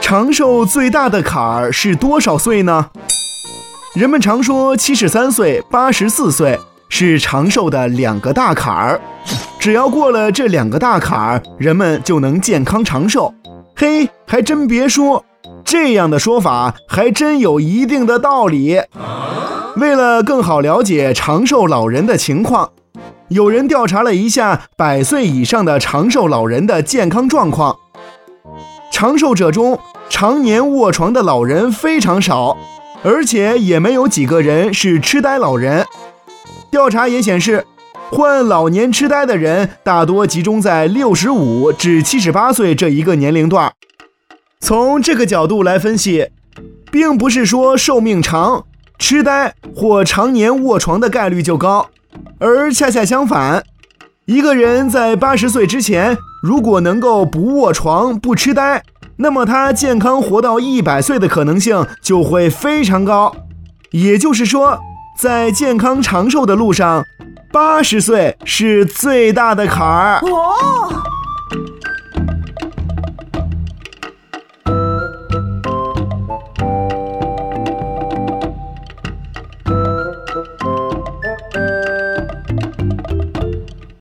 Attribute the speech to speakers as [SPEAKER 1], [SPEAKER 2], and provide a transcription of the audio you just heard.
[SPEAKER 1] 长寿最大的坎儿是多少岁呢？人们常说七十三岁、八十四岁是长寿的两个大坎儿，只要过了这两个大坎儿，人们就能健康长寿。嘿，还真别说，这样的说法还真有一定的道理。为了更好了解长寿老人的情况，有人调查了一下百岁以上的长寿老人的健康状况。长寿者中，常年卧床的老人非常少，而且也没有几个人是痴呆老人。调查也显示，患老年痴呆的人大多集中在六十五至七十八岁这一个年龄段。从这个角度来分析，并不是说寿命长。痴呆或常年卧床的概率就高，而恰恰相反，一个人在八十岁之前，如果能够不卧床、不痴呆，那么他健康活到一百岁的可能性就会非常高。也就是说，在健康长寿的路上，八十岁是最大的坎儿。哦。